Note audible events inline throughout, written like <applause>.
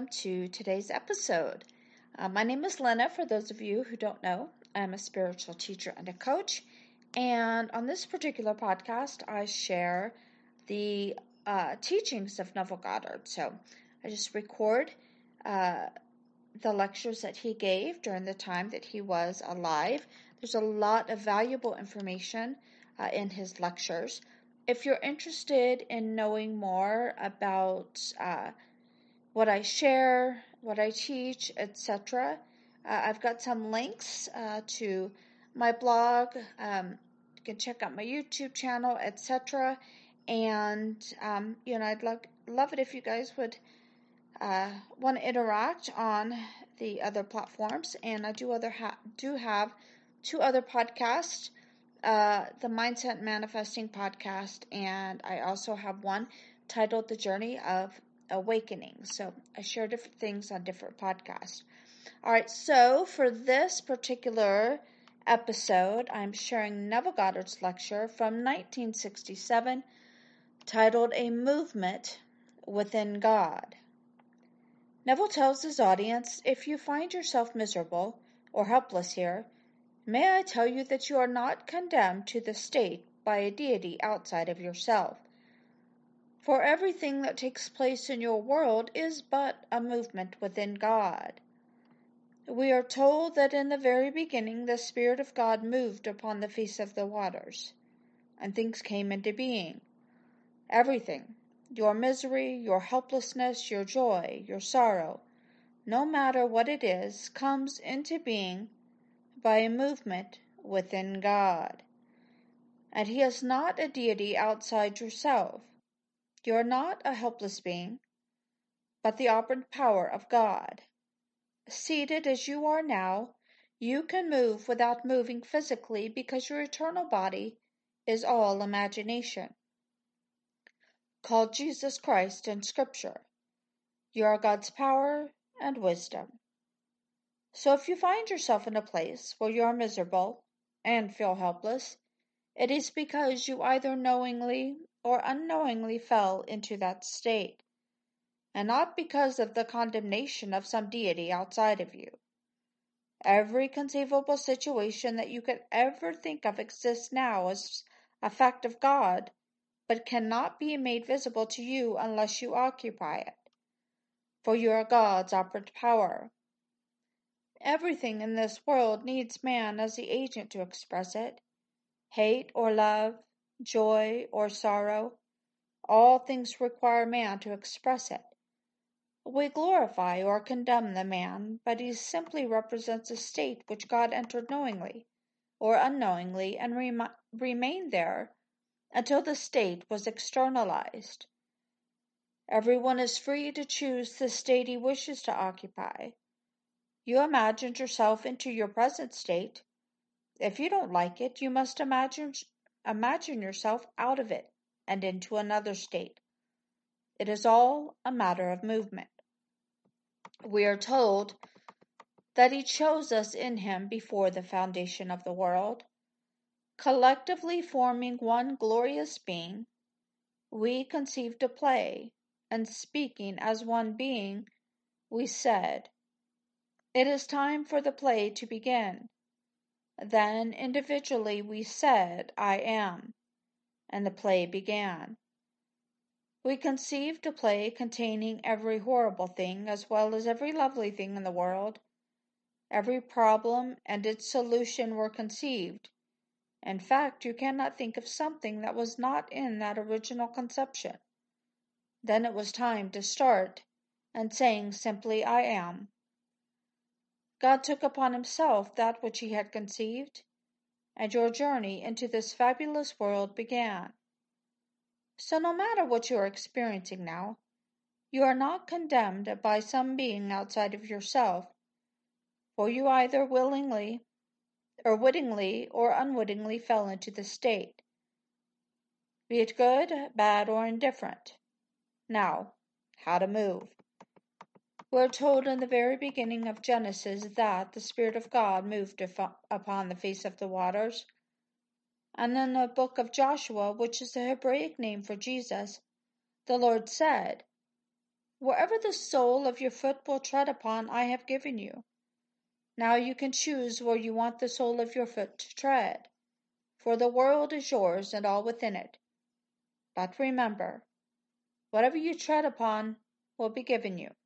welcome to today's episode. Uh, my name is Lena, for those of you who don't know. I'm a spiritual teacher and a coach, and on this particular podcast, I share the uh, teachings of Neville Goddard. So I just record uh, the lectures that he gave during the time that he was alive. There's a lot of valuable information uh, in his lectures. If you're interested in knowing more about uh, what I share, what I teach, etc., uh, I've got some links uh, to my blog. Um, you can check out my YouTube channel, etc. And um, you know, I'd love love it if you guys would uh, want to interact on the other platforms. And I do other ha- do have two other podcasts uh, the Mindset Manifesting podcast, and I also have one titled The Journey of Awakening. So I share different things on different podcasts. All right, so for this particular episode, I'm sharing Neville Goddard's lecture from 1967 titled A Movement Within God. Neville tells his audience if you find yourself miserable or helpless here, May I tell you that you are not condemned to the state by a deity outside of yourself. For everything that takes place in your world is but a movement within God. We are told that in the very beginning the Spirit of God moved upon the face of the waters, and things came into being. Everything, your misery, your helplessness, your joy, your sorrow, no matter what it is, comes into being by a movement within God. And He is not a deity outside yourself. You are not a helpless being, but the operant power of God. Seated as you are now, you can move without moving physically because your eternal body is all imagination. Called Jesus Christ in Scripture. You are God's power and wisdom. So if you find yourself in a place where you are miserable and feel helpless, it is because you either knowingly or unknowingly fell into that state, and not because of the condemnation of some deity outside of you. Every conceivable situation that you could ever think of exists now as a fact of God, but cannot be made visible to you unless you occupy it. For you are God's operant power. Everything in this world needs man as the agent to express it. Hate or love, joy or sorrow, all things require man to express it. We glorify or condemn the man, but he simply represents a state which God entered knowingly or unknowingly and rem- remained there until the state was externalized. Everyone is free to choose the state he wishes to occupy. You imagined yourself into your present state. If you don't like it, you must imagine imagine yourself out of it and into another state. It is all a matter of movement. We are told that he chose us in him before the foundation of the world. Collectively forming one glorious being, we conceived a play, and speaking as one being, we said, it is time for the play to begin. Then individually we said, I am, and the play began. We conceived a play containing every horrible thing as well as every lovely thing in the world. Every problem and its solution were conceived. In fact, you cannot think of something that was not in that original conception. Then it was time to start, and saying simply, I am. God took upon himself that which he had conceived, and your journey into this fabulous world began. So, no matter what you are experiencing now, you are not condemned by some being outside of yourself, for you either willingly or wittingly or unwittingly fell into the state, be it good, bad, or indifferent. Now, how to move. We are told in the very beginning of Genesis that the Spirit of God moved upon the face of the waters. And in the book of Joshua, which is the Hebraic name for Jesus, the Lord said, Wherever the sole of your foot will tread upon, I have given you. Now you can choose where you want the sole of your foot to tread, for the world is yours and all within it. But remember, whatever you tread upon will be given you.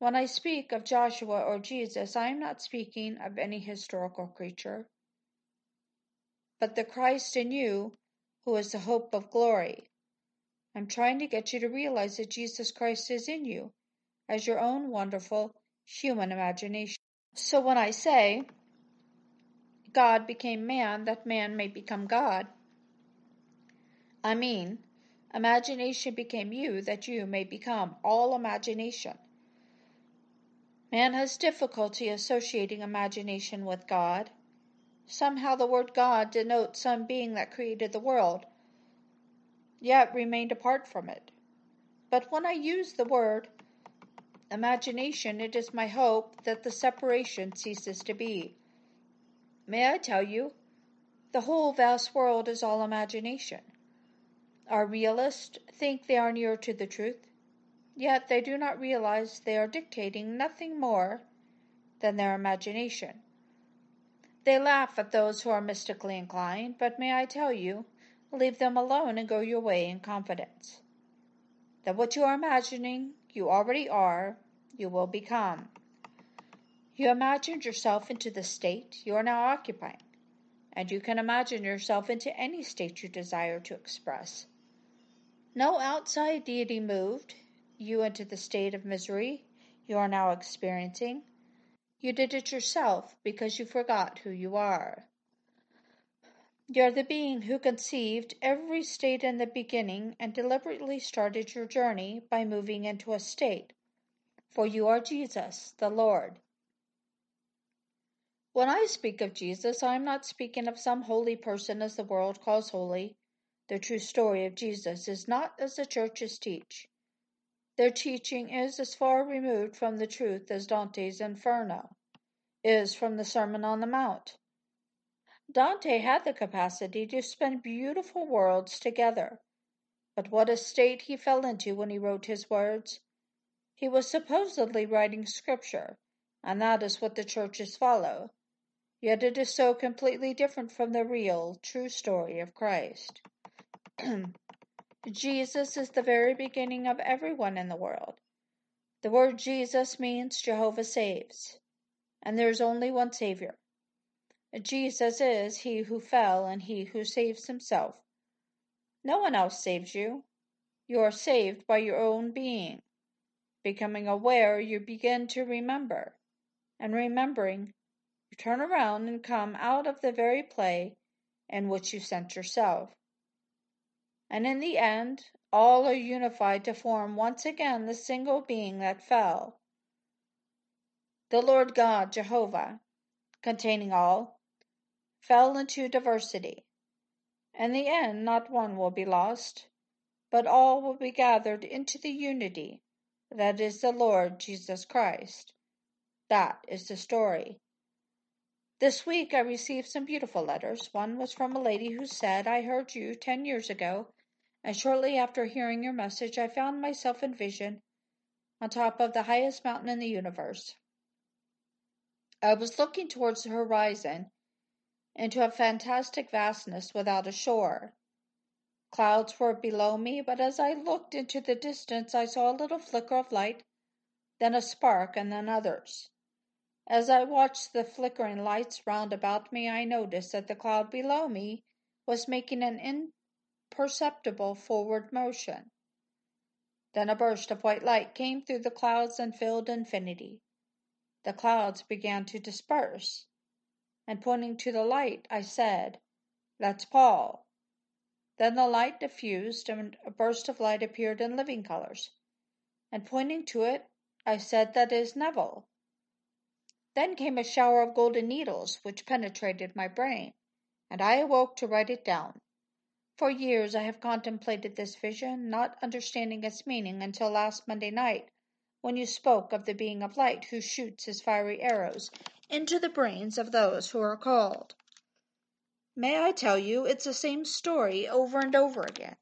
When I speak of Joshua or Jesus, I am not speaking of any historical creature, but the Christ in you who is the hope of glory. I'm trying to get you to realize that Jesus Christ is in you as your own wonderful human imagination. So when I say God became man that man may become God, I mean imagination became you that you may become all imagination. Man has difficulty associating imagination with God. Somehow the word God denotes some being that created the world, yet remained apart from it. But when I use the word imagination, it is my hope that the separation ceases to be. May I tell you, the whole vast world is all imagination. Our realists think they are nearer to the truth, yet they do not realize they are dictating nothing more than their imagination. They laugh at those who are mystically inclined, but may I tell you, leave them alone and go your way in confidence. That what you are imagining you already are, you will become. You imagined yourself into the state you are now occupying, and you can imagine yourself into any state you desire to express. No outside deity moved you into the state of misery you are now experiencing. You did it yourself because you forgot who you are. You are the being who conceived every state in the beginning and deliberately started your journey by moving into a state, for you are Jesus, the Lord. When I speak of Jesus, I am not speaking of some holy person as the world calls holy. The true story of Jesus is not as the churches teach. Their teaching is as far removed from the truth as Dante's Inferno is from the Sermon on the Mount. Dante had the capacity to spin beautiful worlds together, but what a state he fell into when he wrote his words! He was supposedly writing scripture, and that is what the churches follow. Yet it is so completely different from the real, true story of Christ. <clears throat> Jesus is the very beginning of everyone in the world. The word Jesus means Jehovah saves, and there is only one Savior. Jesus is he who fell and he who saves himself. No one else saves you. You are saved by your own being. Becoming aware, you begin to remember, and remembering, you turn around and come out of the very play in which you sent yourself and in the end all are unified to form once again the single being that fell. The Lord God, Jehovah, containing all, fell into diversity. In the end, not one will be lost, but all will be gathered into the unity that is the Lord Jesus Christ. That is the story. This week I received some beautiful letters. One was from a lady who said, I heard you ten years ago and shortly after hearing your message, I found myself in vision on top of the highest mountain in the universe. I was looking towards the horizon into a fantastic vastness without a shore. Clouds were below me, but as I looked into the distance, I saw a little flicker of light, then a spark, and then others. As I watched the flickering lights round about me, I noticed that the cloud below me was making an perceptible forward motion. Then a burst of white light came through the clouds and filled infinity. The clouds began to disperse, and pointing to the light, I said, That's Paul. Then the light diffused, and a burst of light appeared in living colors, and pointing to it, I said, That is Neville. Then came a shower of golden needles, which penetrated my brain, and I awoke to write it down. For years I have contemplated this vision, not understanding its meaning until last Monday night, when you spoke of the being of light who shoots his fiery arrows into the brains of those who are called. May I tell you, it's the same story over and over again.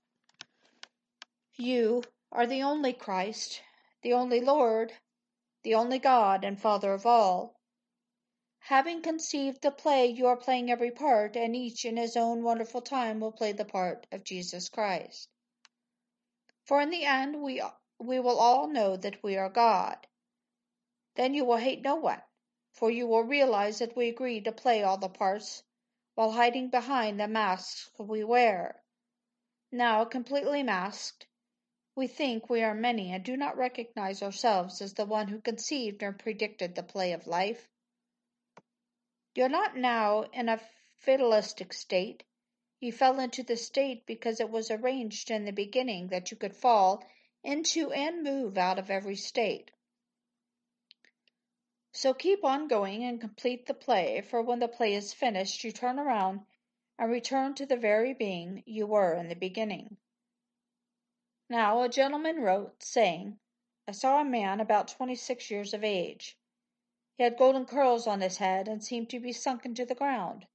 You are the only Christ, the only Lord, the only God and Father of all. Having conceived the play, you are playing every part, and each in his own wonderful time will play the part of Jesus Christ. For in the end, we, we will all know that we are God. Then you will hate no one, for you will realize that we agree to play all the parts while hiding behind the masks we wear. Now, completely masked, we think we are many and do not recognize ourselves as the one who conceived and predicted the play of life. You're not now in a fatalistic state. You fell into the state because it was arranged in the beginning that you could fall into and move out of every state. So keep on going and complete the play, for when the play is finished, you turn around and return to the very being you were in the beginning. Now a gentleman wrote, saying, I saw a man about twenty six years of age. He had golden curls on his head and seemed to be sunk into the ground.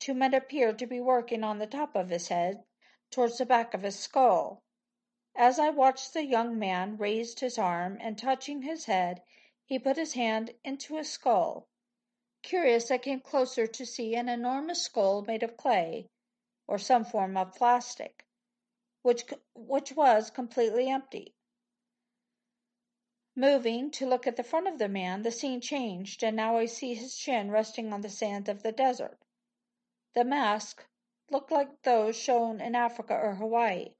Two men appeared to be working on the top of his head towards the back of his skull. As I watched the young man raised his arm and touching his head, he put his hand into his skull. Curious, I came closer to see an enormous skull made of clay, or some form of plastic which, which was completely empty. Moving to look at the front of the man, the scene changed, and now I see his chin resting on the sand of the desert. The mask looked like those shown in Africa or Hawaii,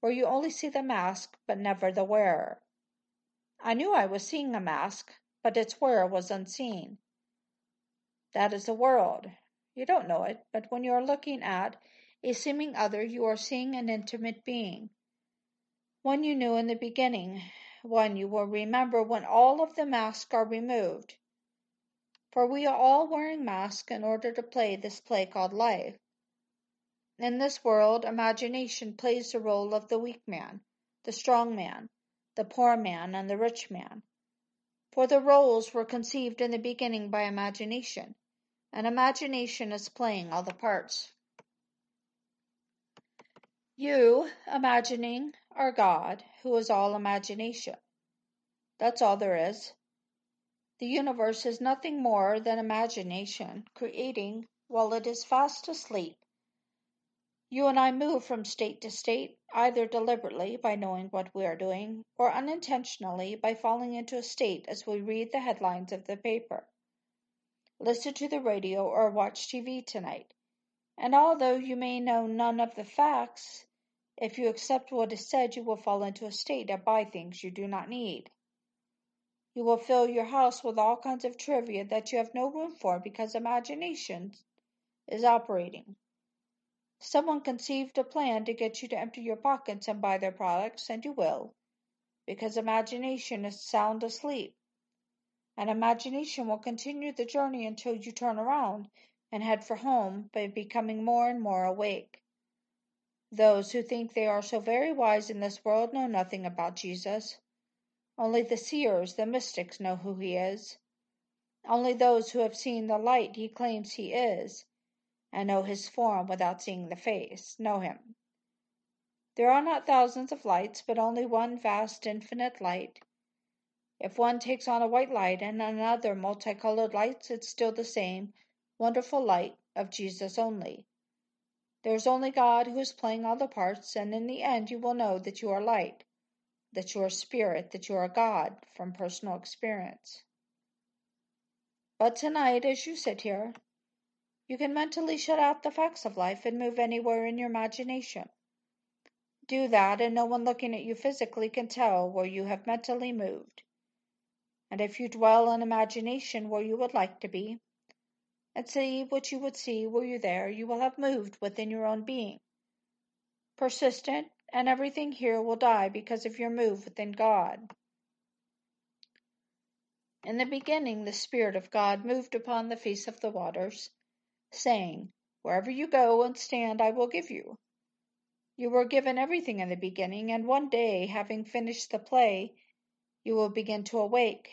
where you only see the mask but never the wearer. I knew I was seeing a mask, but its wearer was unseen. That is the world. You don't know it, but when you are looking at a seeming other, you are seeing an intimate being. One you knew in the beginning, one you will remember when all of the masks are removed. For we are all wearing masks in order to play this play called life. In this world, imagination plays the role of the weak man, the strong man, the poor man, and the rich man. For the roles were conceived in the beginning by imagination, and imagination is playing all the parts. You, imagining, are God, who is all imagination. That's all there is. The universe is nothing more than imagination, creating while it is fast asleep. You and I move from state to state, either deliberately by knowing what we are doing, or unintentionally by falling into a state as we read the headlines of the paper, listen to the radio, or watch TV tonight. And although you may know none of the facts, if you accept what is said, you will fall into a state and buy things you do not need. You will fill your house with all kinds of trivia that you have no room for because imagination is operating. Someone conceived a plan to get you to empty your pockets and buy their products, and you will, because imagination is sound asleep. And imagination will continue the journey until you turn around and head for home by becoming more and more awake. Those who think they are so very wise in this world know nothing about Jesus. Only the seers, the mystics, know who he is. Only those who have seen the light he claims he is, and know his form without seeing the face, know him. There are not thousands of lights, but only one vast infinite light. If one takes on a white light and another multicolored lights, it's still the same wonderful light of Jesus only. There is only God who is playing all the parts, and in the end you will know that you are light, that you are spirit, that you are God from personal experience. But tonight, as you sit here, you can mentally shut out the facts of life and move anywhere in your imagination. Do that, and no one looking at you physically can tell where you have mentally moved. And if you dwell in imagination where you would like to be, and see what you would see were you there, you will have moved within your own being. Persistent, and everything here will die because of your move within God. In the beginning, the Spirit of God moved upon the face of the waters, saying, Wherever you go and stand, I will give you. You were given everything in the beginning, and one day, having finished the play, you will begin to awake.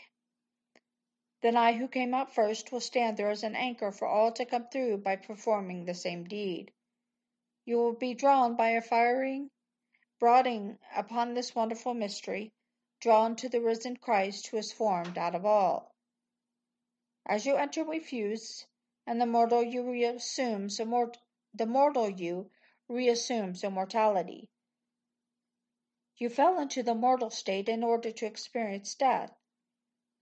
Then I who came out first will stand there as an anchor for all to come through by performing the same deed. You will be drawn by a firing brooding upon this wonderful mystery, drawn to the risen Christ who is formed out of all. As you enter we fuse, and the mortal you reassumes immort- the mortal you reassumes immortality. You fell into the mortal state in order to experience death,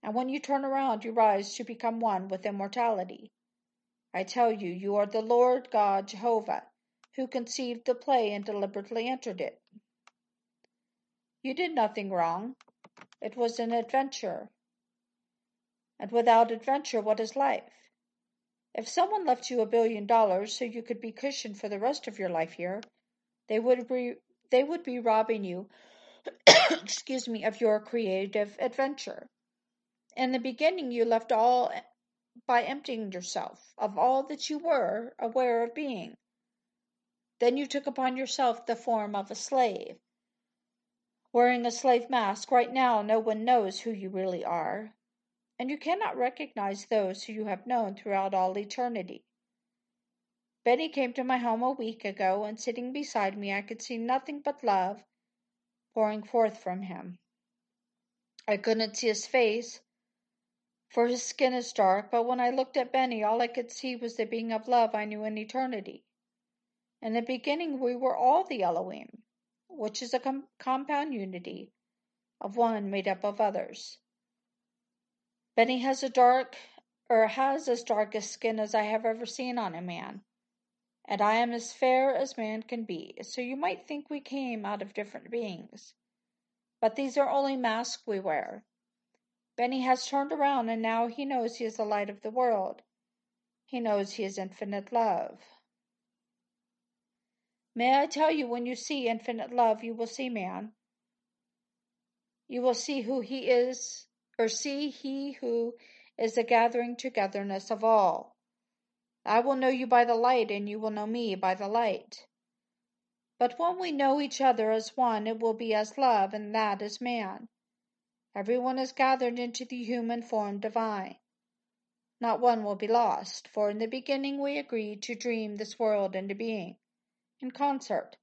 and when you turn around, you rise to become one with immortality. I tell you, you are the Lord God Jehovah, who conceived the play and deliberately entered it. You did nothing wrong. It was an adventure. And without adventure, what is life? If someone left you a billion dollars so you could be cushioned for the rest of your life here, they would be they would be robbing you <coughs> excuse me of your creative adventure. In the beginning you left all eh, by emptying yourself of all that you were aware of being. Then you took upon yourself the form of a slave. Wearing a slave mask, right now no one knows who you really are, and you cannot recognize those who you have known throughout all eternity. Benny came to my home a week ago, and sitting beside me, I could see nothing but love pouring forth from him. I couldn't see his face, for his skin is dark, but when I looked at Benny, all I could see was the being of love I knew in eternity. In the beginning, we were all the Elohim, which is a com- compound unity of one made up of others. Benny has a dark, or has as dark a skin as I have ever seen on a man, and I am as fair as man can be, so you might think we came out of different beings. But these are only masks we wear. Benny has turned around and now he knows he is the light of the world. He knows he is infinite love. May I tell you, when you see infinite love, you will see man. You will see who he is, or see he who is the gathering togetherness of all. I will know you by the light, and you will know me by the light. But when we know each other as one, it will be as love, and that is man. Everyone is gathered into the human form divine. Not one will be lost, for in the beginning we agreed to dream this world into being, in concert.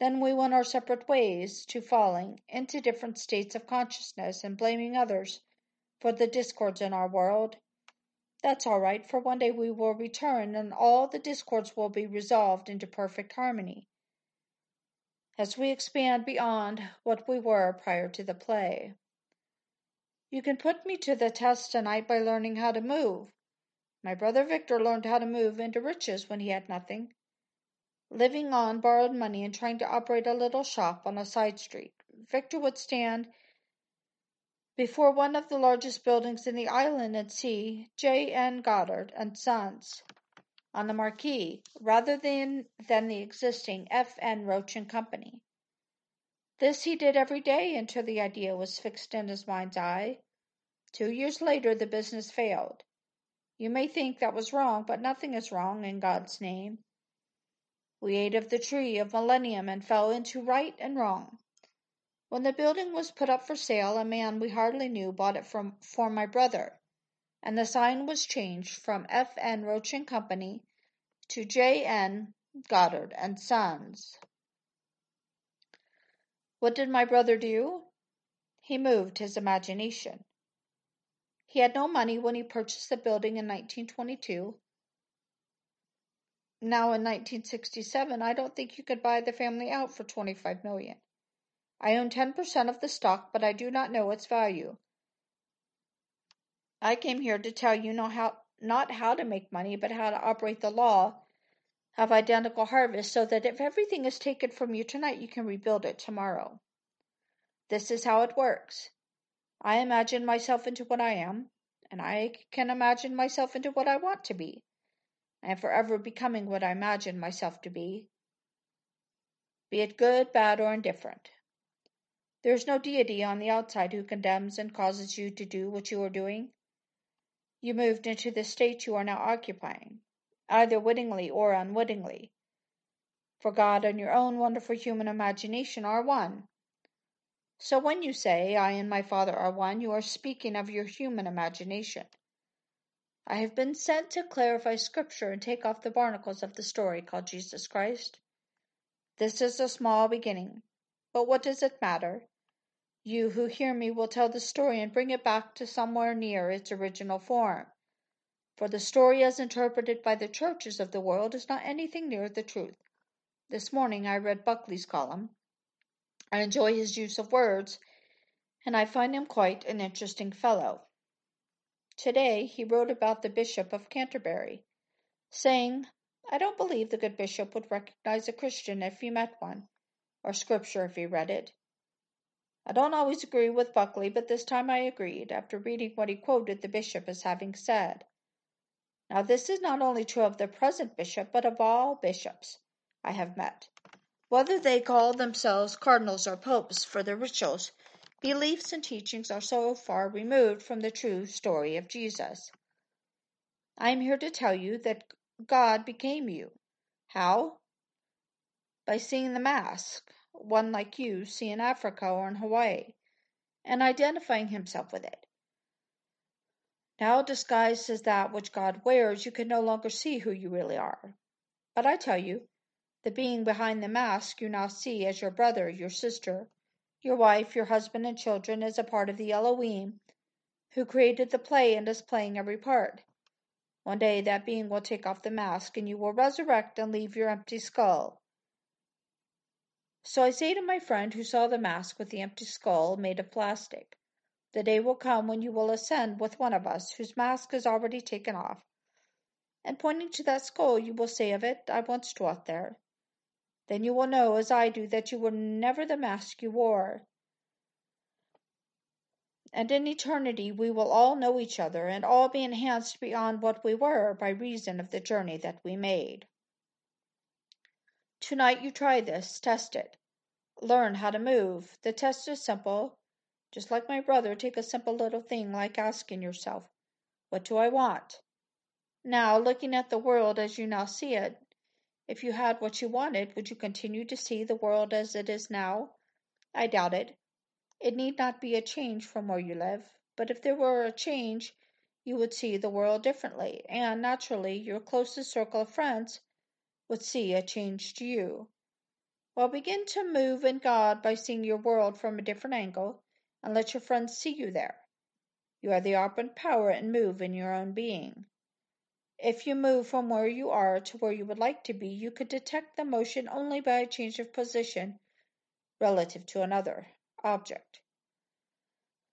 Then we went our separate ways to falling into different states of consciousness and blaming others for the discords in our world. That's all right, for one day we will return and all the discords will be resolved into perfect harmony as we expand beyond what we were prior to the play. You can put me to the test tonight by learning how to move. My brother Victor learned how to move into riches when he had nothing, living on borrowed money and trying to operate a little shop on a side street. Victor would stand before one of the largest buildings in the island and see J. N. Goddard and Sons on the marquee rather than, than the existing F. N. Roach and Company. This he did every day until the idea was fixed in his mind's eye. Two years later, the business failed. You may think that was wrong, but nothing is wrong in God's name. We ate of the tree of millennium and fell into right and wrong. When the building was put up for sale, a man we hardly knew bought it from, for my brother and the sign was changed from F. N. Roach and Company to J. N. Goddard and Sons. What did my brother do? He moved his imagination. He had no money when he purchased the building in 1922. Now in 1967, I don't think you could buy the family out for 25 million. I own 10% of the stock, but I do not know its value. I came here to tell you know how, not how to make money, but how to operate the law of identical harvest so that if everything is taken from you tonight, you can rebuild it tomorrow. This is how it works. I imagine myself into what I am, and I can imagine myself into what I want to be. I am forever becoming what I imagine myself to be, be it good, bad, or indifferent. There is no deity on the outside who condemns and causes you to do what you are doing. You moved into the state you are now occupying, either wittingly or unwittingly. For God and your own wonderful human imagination are one. So when you say, I and my Father are one, you are speaking of your human imagination. I have been sent to clarify Scripture and take off the barnacles of the story called Jesus Christ. This is a small beginning. But what does it matter? You who hear me will tell the story and bring it back to somewhere near its original form. For the story as interpreted by the churches of the world is not anything near the truth. This morning I read Buckley's column. I enjoy his use of words, and I find him quite an interesting fellow. Today he wrote about the Bishop of Canterbury, saying, I don't believe the good bishop would recognize a Christian if he met one, or Scripture if he read it. I don't always agree with Buckley, but this time I agreed, after reading what he quoted the bishop as having said. Now, this is not only true of the present bishop, but of all bishops I have met. Whether they call themselves cardinals or popes for their rituals, beliefs and teachings are so far removed from the true story of Jesus. I am here to tell you that God became you. How? By seeing the mask, one like you see in Africa or in Hawaii, and identifying himself with it. Now, disguised as that which God wears, you can no longer see who you really are. But I tell you, the being behind the mask you now see as your brother, your sister, your wife, your husband, and children is a part of the Elohim who created the play and is playing every part. One day that being will take off the mask and you will resurrect and leave your empty skull. So I say to my friend who saw the mask with the empty skull made of plastic, the day will come when you will ascend with one of us whose mask is already taken off. And pointing to that skull, you will say of it, I once dwelt there. Then you will know, as I do, that you were never the mask you wore and in eternity we will all know each other and all be enhanced beyond what we were by reason of the journey that we made. Tonight you try this, test it. Learn how to move. The test is simple. Just like my brother, take a simple little thing like asking yourself, What do I want? Now, looking at the world as you now see it, if you had what you wanted, would you continue to see the world as it is now? I doubt it. It need not be a change from where you live, but if there were a change, you would see the world differently, and naturally your closest circle of friends would see a changed you. Well, begin to move in God by seeing your world from a different angle and let your friends see you there. You are the operant power and move in your own being. If you move from where you are to where you would like to be, you could detect the motion only by a change of position relative to another object.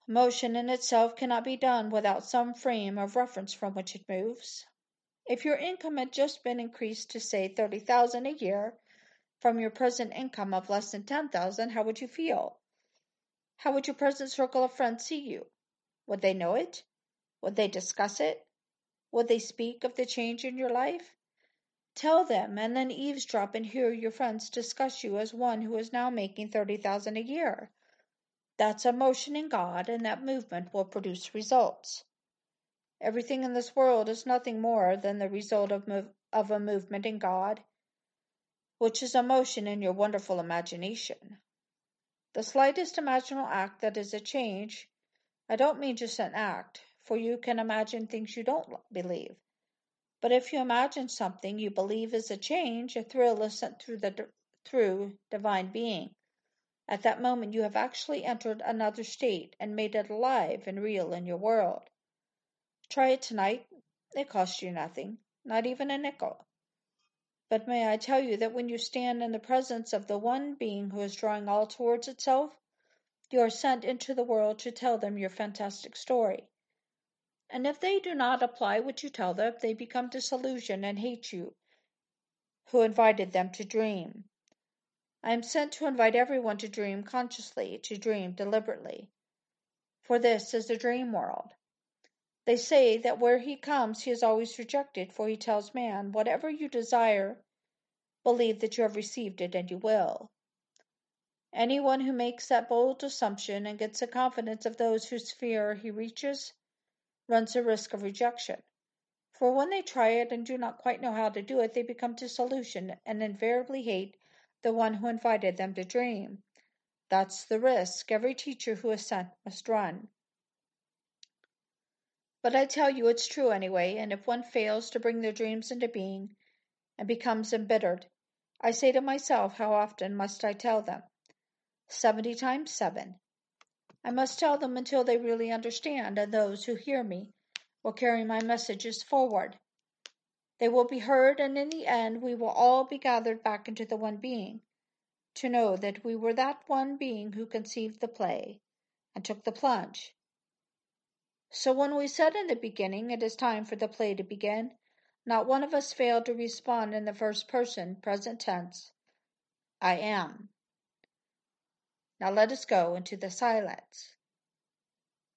Motion in itself cannot be done without some frame of reference from which it moves. If your income had just been increased to say 30,000 a year from your present income of less than 10,000, how would you feel? How would your present circle of friends see you? Would they know it? Would they discuss it? Would they speak of the change in your life? Tell them and then eavesdrop and hear your friends discuss you as one who is now making 30,000 a year. That's a motion in God, and that movement will produce results. Everything in this world is nothing more than the result of, mov- of a movement in God, which is a motion in your wonderful imagination. The slightest imaginal act that is a change, I don't mean just an act, for you can imagine things you don't believe. But if you imagine something you believe is a change, a thrill is sent through the through divine being. At that moment you have actually entered another state and made it alive and real in your world. Try it tonight. It costs you nothing, not even a nickel. But may I tell you that when you stand in the presence of the one being who is drawing all towards itself, you are sent into the world to tell them your fantastic story. And if they do not apply what you tell them, they become disillusioned and hate you who invited them to dream. I am sent to invite everyone to dream consciously, to dream deliberately. For this is the dream world. They say that where he comes he is always rejected, for he tells man, Whatever you desire, believe that you have received it and you will. Anyone who makes that bold assumption and gets the confidence of those whose sphere he reaches runs the risk of rejection. For when they try it and do not quite know how to do it, they become disillusioned and invariably hate the one who invited them to dream. That's the risk every teacher who is sent must run. But I tell you it's true anyway, and if one fails to bring their dreams into being and becomes embittered, I say to myself, how often must I tell them? Seventy times seven. I must tell them until they really understand, and those who hear me will carry my messages forward. They will be heard, and in the end, we will all be gathered back into the one being, to know that we were that one being who conceived the play and took the plunge. So when we said in the beginning, it is time for the play to begin, not one of us failed to respond in the first person, present tense, I am. Now let us go into the silence.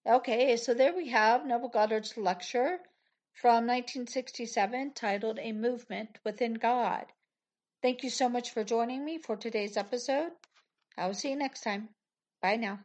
Okay, so there we have Neville Goddard's lecture from 1967 titled A Movement Within God. Thank you so much for joining me for today's episode. I will see you next time. Bye now.